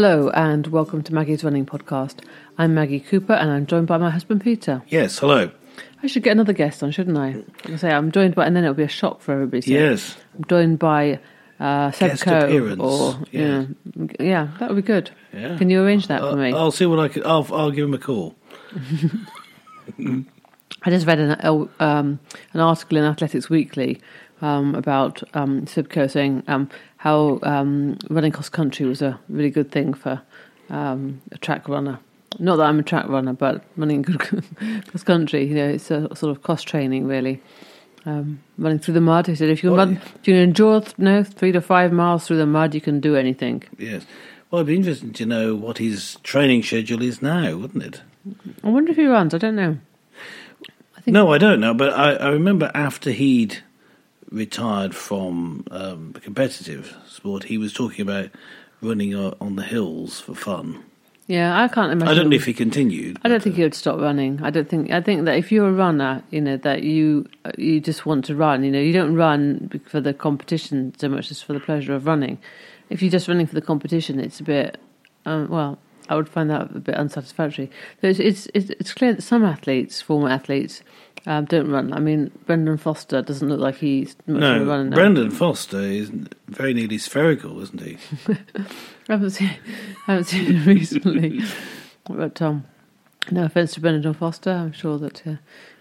Hello and welcome to Maggie's Running Podcast. I'm Maggie Cooper and I'm joined by my husband Peter. Yes, hello. I should get another guest on, shouldn't I? I say I'm joined by, and then it'll be a shock for everybody. So Yes. I'm joined by uh, Seb Guest Coe, appearance, or yeah. yeah, yeah, that would be good. Yeah. Can you arrange that for me? I'll see what I can. I'll, I'll give him a call. I just read an uh, um, an article in Athletics Weekly um, about um, Seb Coe saying um, how um, running cross country was a really good thing for um, a track runner. Not that I'm a track runner, but running cross country, you know, it's a sort of cross training really. Um, running through the mud, he said, if you Well, run, if you endure, you know, three to five miles through the mud, you can do anything. Yes. Well, it'd be interesting to know what his training schedule is now, wouldn't it? I wonder if he runs. I don't know. I think No, I don't know, but I, I remember after he'd retired from um, competitive sport, he was talking about running on the hills for fun. Yeah, I can't imagine. I don't know if he continued. I don't think uh, he would stop running. I don't think. I think that if you're a runner, you know that you you just want to run. You know, you don't run for the competition so much as for the pleasure of running. If you're just running for the competition, it's a bit. Um, well, I would find that a bit unsatisfactory. It's it's it's, clear that some athletes, former athletes, um, don't run. I mean, Brendan Foster doesn't look like he's much of a runner No, now. Brendan Foster is very nearly spherical, isn't he? I haven't seen, I haven't seen him recently. But um, no offense to Brendan Foster, I'm sure that uh,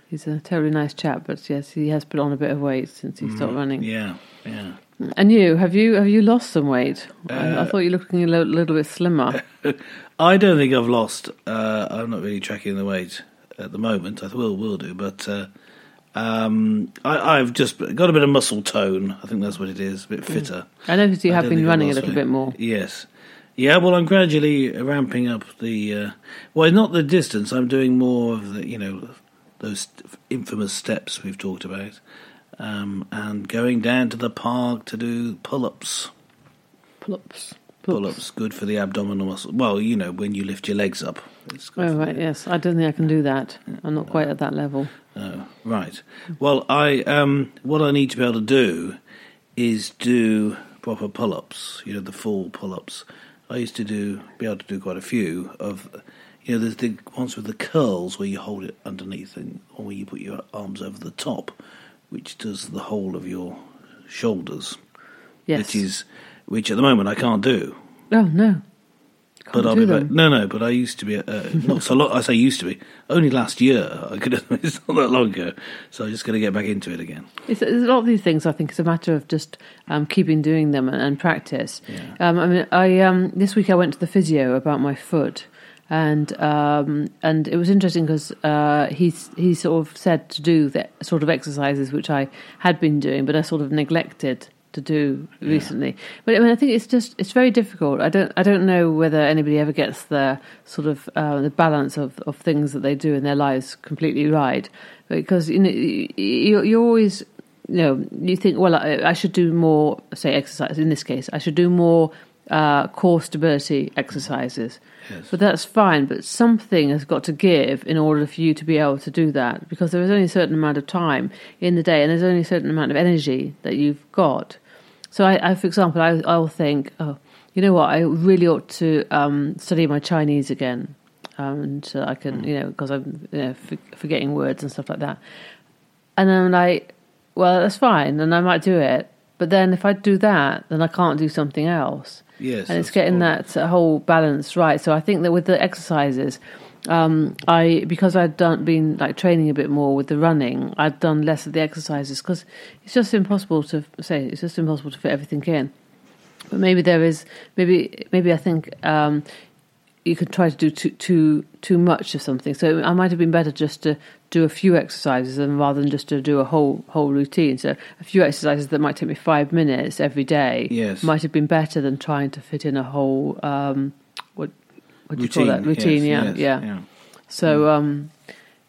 he's a terribly nice chap. But yes, he has put on a bit of weight since he stopped running. Yeah, yeah. And you, have you have you lost some weight? I, I Uh, thought you were looking a little, little bit slimmer. I don't think I've lost. Uh, I'm not really tracking the weight at the moment. I will will do, but uh, um, I, I've just got a bit of muscle tone. I think that's what it is. A bit fitter. I noticed you I have been running a little weight. bit more. Yes. Yeah, well, I'm gradually ramping up the. Uh, well, not the distance. I'm doing more of the, you know, those infamous steps we've talked about, um, and going down to the park to do pull-ups. Pull-ups. Pull-ups, good for the abdominal muscle. Well, you know, when you lift your legs up. It's good Oh right, the- yes. I don't think I can do that. I'm not quite at that level. Oh, right. Well, I um, what I need to be able to do is do proper pull-ups. You know, the full pull-ups. I used to do be able to do quite a few of. You know, there's the ones with the curls where you hold it underneath, and or where you put your arms over the top, which does the whole of your shoulders. Yes. Which is, which at the moment I can't do. Oh no. But Can't I'll do be them. back. No, no. But I used to be. Uh, not so long. I say used to be. Only last year. I could. It's not that long ago. So I'm just going to get back into it again. It's, it's a lot of these things. I think it's a matter of just um, keeping doing them and, and practice. Yeah. Um, I mean, I um, this week I went to the physio about my foot, and um, and it was interesting because uh, he he sort of said to do the sort of exercises which I had been doing, but I sort of neglected to do recently. But I mean, I think it's just it's very difficult. I don't I don't know whether anybody ever gets the sort of uh, the balance of, of things that they do in their lives completely right, because you know you you always you know you think well I, I should do more say exercise in this case I should do more uh, core stability exercises. Yes. But that's fine, but something has got to give in order for you to be able to do that because there is only a certain amount of time in the day and there's only a certain amount of energy that you've got. So, I, I for example, I, I'll think, oh, you know what, I really ought to um, study my Chinese again. Um, and so I can, you know, because I'm you know, for, forgetting words and stuff like that. And then I'm like, well, that's fine, and I might do it. But then if I do that, then I can't do something else Yes. and it's getting all. that uh, whole balance right. So I think that with the exercises, um, I because I'd done been like training a bit more with the running, I'd done less of the exercises because it's just impossible to say it's just impossible to fit everything in. But maybe there is maybe maybe I think um, you could try to do too too too much of something. So I might have been better just to do a few exercises and rather than just to do a whole whole routine. So a few exercises that might take me five minutes every day Yes. might have been better than trying to fit in a whole um, what what do you call that routine? yes, yeah, yes, yeah, yeah. So um,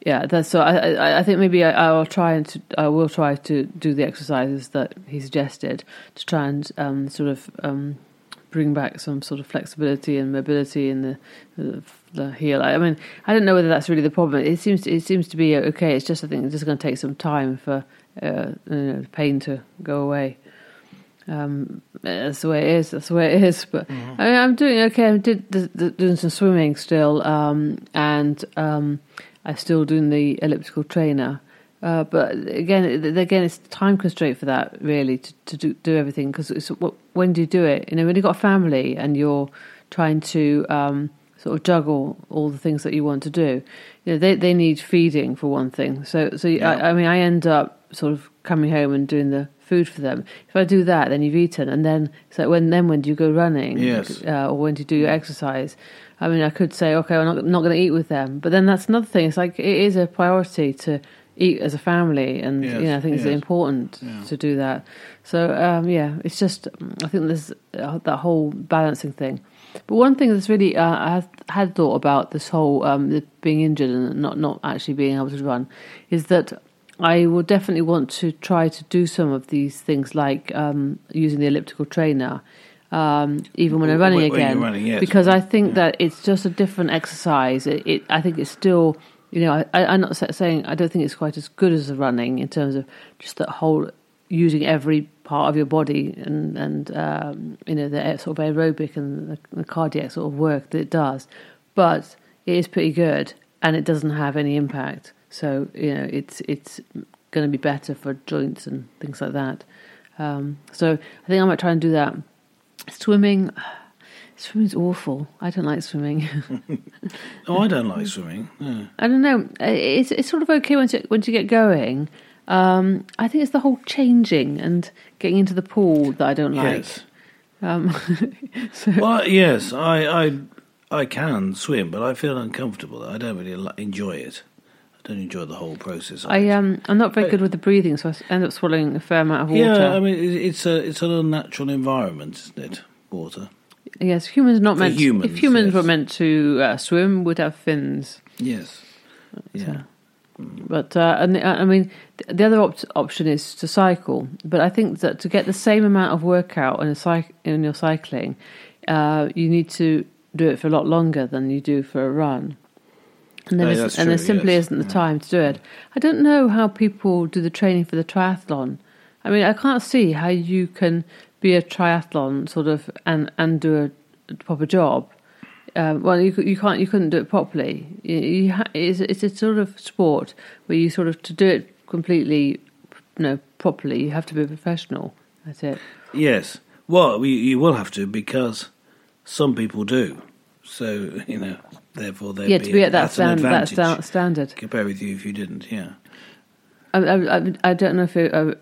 yeah, that's so. I I, I think maybe I, I will try and to, I will try to do the exercises that he suggested to try and um, sort of um, bring back some sort of flexibility and mobility in the the, the heel. I mean, I don't know whether that's really the problem. It seems it seems to be okay. It's just I think it's just going to take some time for uh, you know, the pain to go away. Um, that's the way it is. That's the way it is. But I mean, I'm doing okay. I did d- d- doing some swimming still, um, and um, I'm still doing the elliptical trainer. Uh, but again, again, it's time constraint for that really to, to do, do everything because it's what, when do you do it? You know, when you've got a family and you're trying to um, sort of juggle all the things that you want to do. You know, they they need feeding for one thing. So so Yeah. I, I mean, I end up sort of coming home and doing the food for them. If I do that, then you've eaten, and then so when then when do you go running? Yes. uh, or when do you do your exercise? I mean, I could say, okay, I'm not not going to eat with them, but then that's another thing. It's like it is a priority to eat as a family, and Yes, you know, I think it's important Yeah. to do that. So um, yeah, it's just I think there's uh, that whole balancing thing. But one thing that's really uh, I had thought about this whole um, being injured and not not actually being able to run is that I will definitely want to try to do some of these things like um, using the elliptical trainer. Um, even when I'm running When- when again, running, yes. because I think that it's just a different exercise. It, it I think it's still, you know, I, I'm not saying I don't think it's quite as good as the running in terms of just that whole using every part of your body and and um, you know the sort of aerobic and the, the cardiac sort of work that it does, but it is pretty good and it doesn't have any impact. So you know it's it's going to be better for joints and things like that. Um, so I think I might try and do that. Swimming, swimming's awful. I don't like swimming. Oh, I don't like swimming. No. I don't know. It's it's sort of okay once you, once you get going. Um, I think it's the whole changing and getting into the pool that I don't like. Yes. Um, so Well, yes, I, I, I can swim, but I feel uncomfortable. I don't really enjoy it. Don't enjoy the whole process. I um I'm not very good with the breathing, so I end up swallowing a fair amount of water. Yeah, I mean, it's a it's an unnatural environment, isn't it? Water. yes, humans are not For meant. humans, if humans yes. were meant to uh, swim, would have fins. Yes. Yeah. But uh, and the, I mean, the other op- option is to cycle. But I think that to get the same amount of workout in a cyc- in your cycling, uh, you need to do it for a lot longer than you do for a run. And there, and there simply yes. isn't the time to do it. I don't know how people do the training for the triathlon. I mean, I can't see how you can be a triathlon sort of and and do a proper job. Um, well, you you can't you couldn't do it properly. You, you ha- it's, it's a sort of sport where you sort of to do it completely, you know, properly. You have to be a professional. That's it. Yes. Well, you, you will have to because some people do. So you know, therefore they yeah, to be at that an stand, standard. Compare with you if you didn't. Yeah. I, I, I- I don't know if it, uh,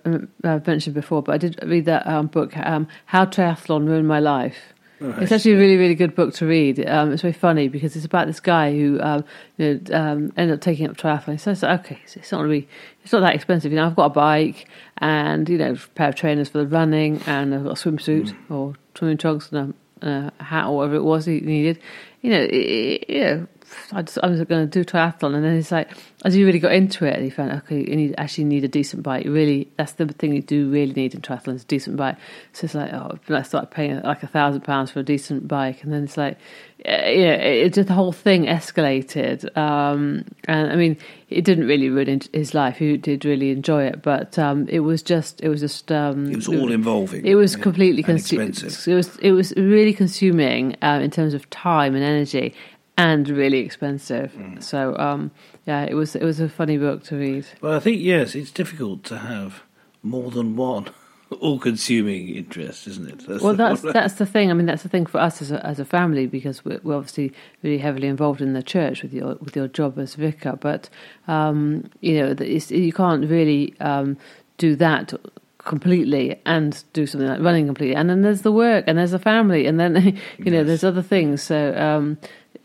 I've mentioned before, but I did read that um, book, um, "How Triathlon Ruined My Life." Right. It's actually a really, really good book to read. Um, it's very funny because it's about this guy who um, you know, um, ended up taking up triathlon. He says, "Okay, so it's not really, it's not that expensive. You know, I've got a bike and you know, a pair of trainers for the running, and I've got a swimsuit or swimming trunks and a, a hat or whatever it was he needed. You know, it, it- know." I, just, I was going to do triathlon, and then it's like, as you really got into it, you found okay, you need actually need a decent bike. You really, that's the thing you do really need in triathlon is a decent bike. So it's like, oh, I started paying like a thousand pounds for a decent bike, and then it's like, yeah, yeah, it just the whole thing escalated. Um, and I mean, it didn't really ruin his life. He did really enjoy it, but um, it was just, it was just, um, It was all involving. it was yeah, completely and consu- expensive. It was it was really consuming um, in terms of time and energy, and really expensive. Mm. So um, yeah, it was it was a funny book to read. Well, I think yes, it's difficult to have more than one all-consuming interest, isn't it? That's Well, that's that's the thing. I mean, that's the thing for us as a as a family because we're, we're obviously really heavily involved in the church with your with your job as vicar. But um, you know, it's, you can't really um, do that completely and do something like running completely. And then there's the work, and there's the family, and then you know, Yes. there's other things. So. Um,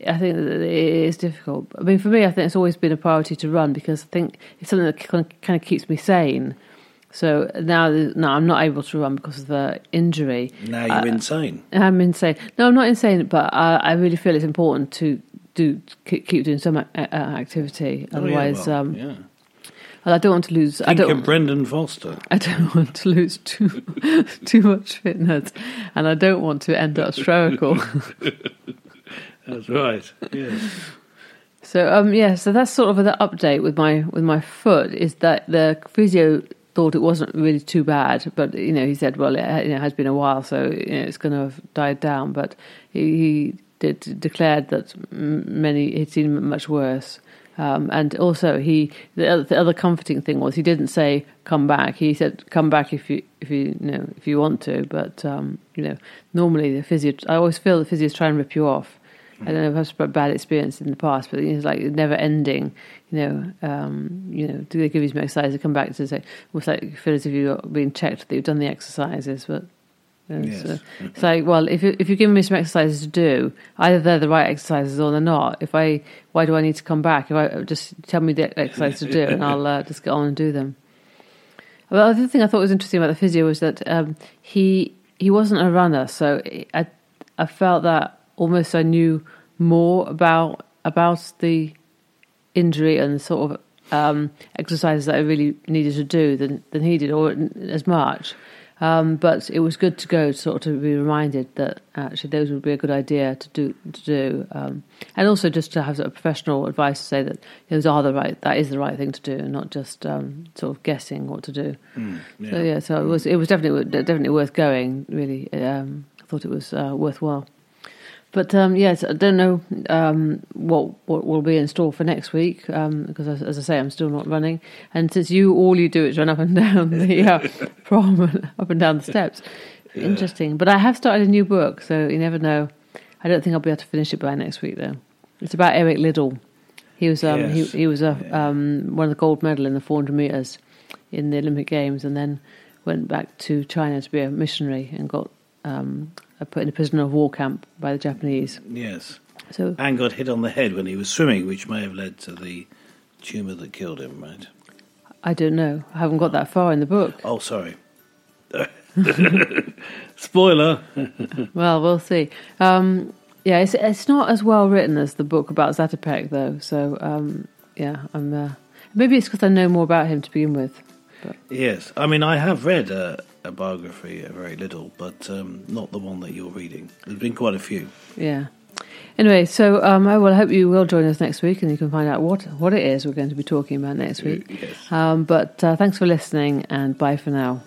I think that it is difficult. I mean, for me, I think it's always been a priority to run because I think it's something that kind of, keeps me sane. So now, now I'm not able to run because of the injury. now you're uh, insane. I'm insane. No, I'm not insane, but I, I really feel it's important to do keep doing some a- a- activity. Oh, yeah, Otherwise, well, um, yeah. I don't want to lose. I Think don't. of Brendan Foster. I don't want to lose too too much fitness, and I don't want to end up spherical. That's right. Yes. So um yeah, so that's sort of the update with my with my foot is that the physio thought it wasn't really too bad, but you know, he said, well, it, you know, has been a while, so you know, it's going to have died down. But he, he did declared that many he'd seen much worse. Um, and also, he the other, the other, comforting thing was he didn't say come back. He said come back if you if you, you know if you want to. But um, you know, normally the physio, I always feel the physios try and rip you off. I don't know if I've had a bad experience in the past, but it's like never ending. You know, um, you know, do they give you some exercises? To come back to say, almost like feel as if you've been checked that you've done the exercises, but Yes. So it's like, well, if you, if you're giving me some exercises to do, either they're the right exercises or they're not. If I, why do I need to come back? If I just tell me the exercise to do, and I'll uh, just get on and do them. Well, the other thing I thought was interesting about the physio was that um, he he wasn't a runner, so I I felt that almost I knew more about about the injury and the sort of um, exercises that I really needed to do than than he did, or as much. Um, but it was good to go, sort of to be reminded that actually those would be a good idea to do. To do, um, and also just to have sort of professional advice to say that those are the right, that is the right thing to do, and not just um, sort of guessing what to do. Mm, yeah. So yeah, so it was it was definitely definitely worth going. Really, um, I thought it was uh, worthwhile. But um, yes, I don't know um, what what will be in store for next week um, because, as, as, I say, I'm still not running. And since you all you do is run up and down the uh, prom, up and down the steps, yeah. interesting. But I have started a new book, so you never know. I don't think I'll be able to finish it by next week, though. It's about Eric Liddell. He was um, yes. he, he was a um, one of the gold medal in the 400 meters in the Olympic Games, and then went back to China to be a missionary and got um, put in a prisoner of war camp by the Japanese. Yes. So and got hit on the head when he was swimming, which may have led to the tumour that killed him, right? I don't know. I haven't got that far in the book. Oh, sorry. Spoiler. well, we'll see. Um, yeah, it's it's not as well written as the book about Zatopek, though. So um, yeah, I'm. Uh, maybe it's because I know more about him to begin with. But. Yes, I mean I have read uh, a biography, a very little, but um, not the one that you're reading. There's been quite a few. Yeah. Anyway, so um, I will hope you will join us next week, and you can find out what what it is we're going to be talking about next week. Yes. Um, but uh, thanks for listening, and bye for now.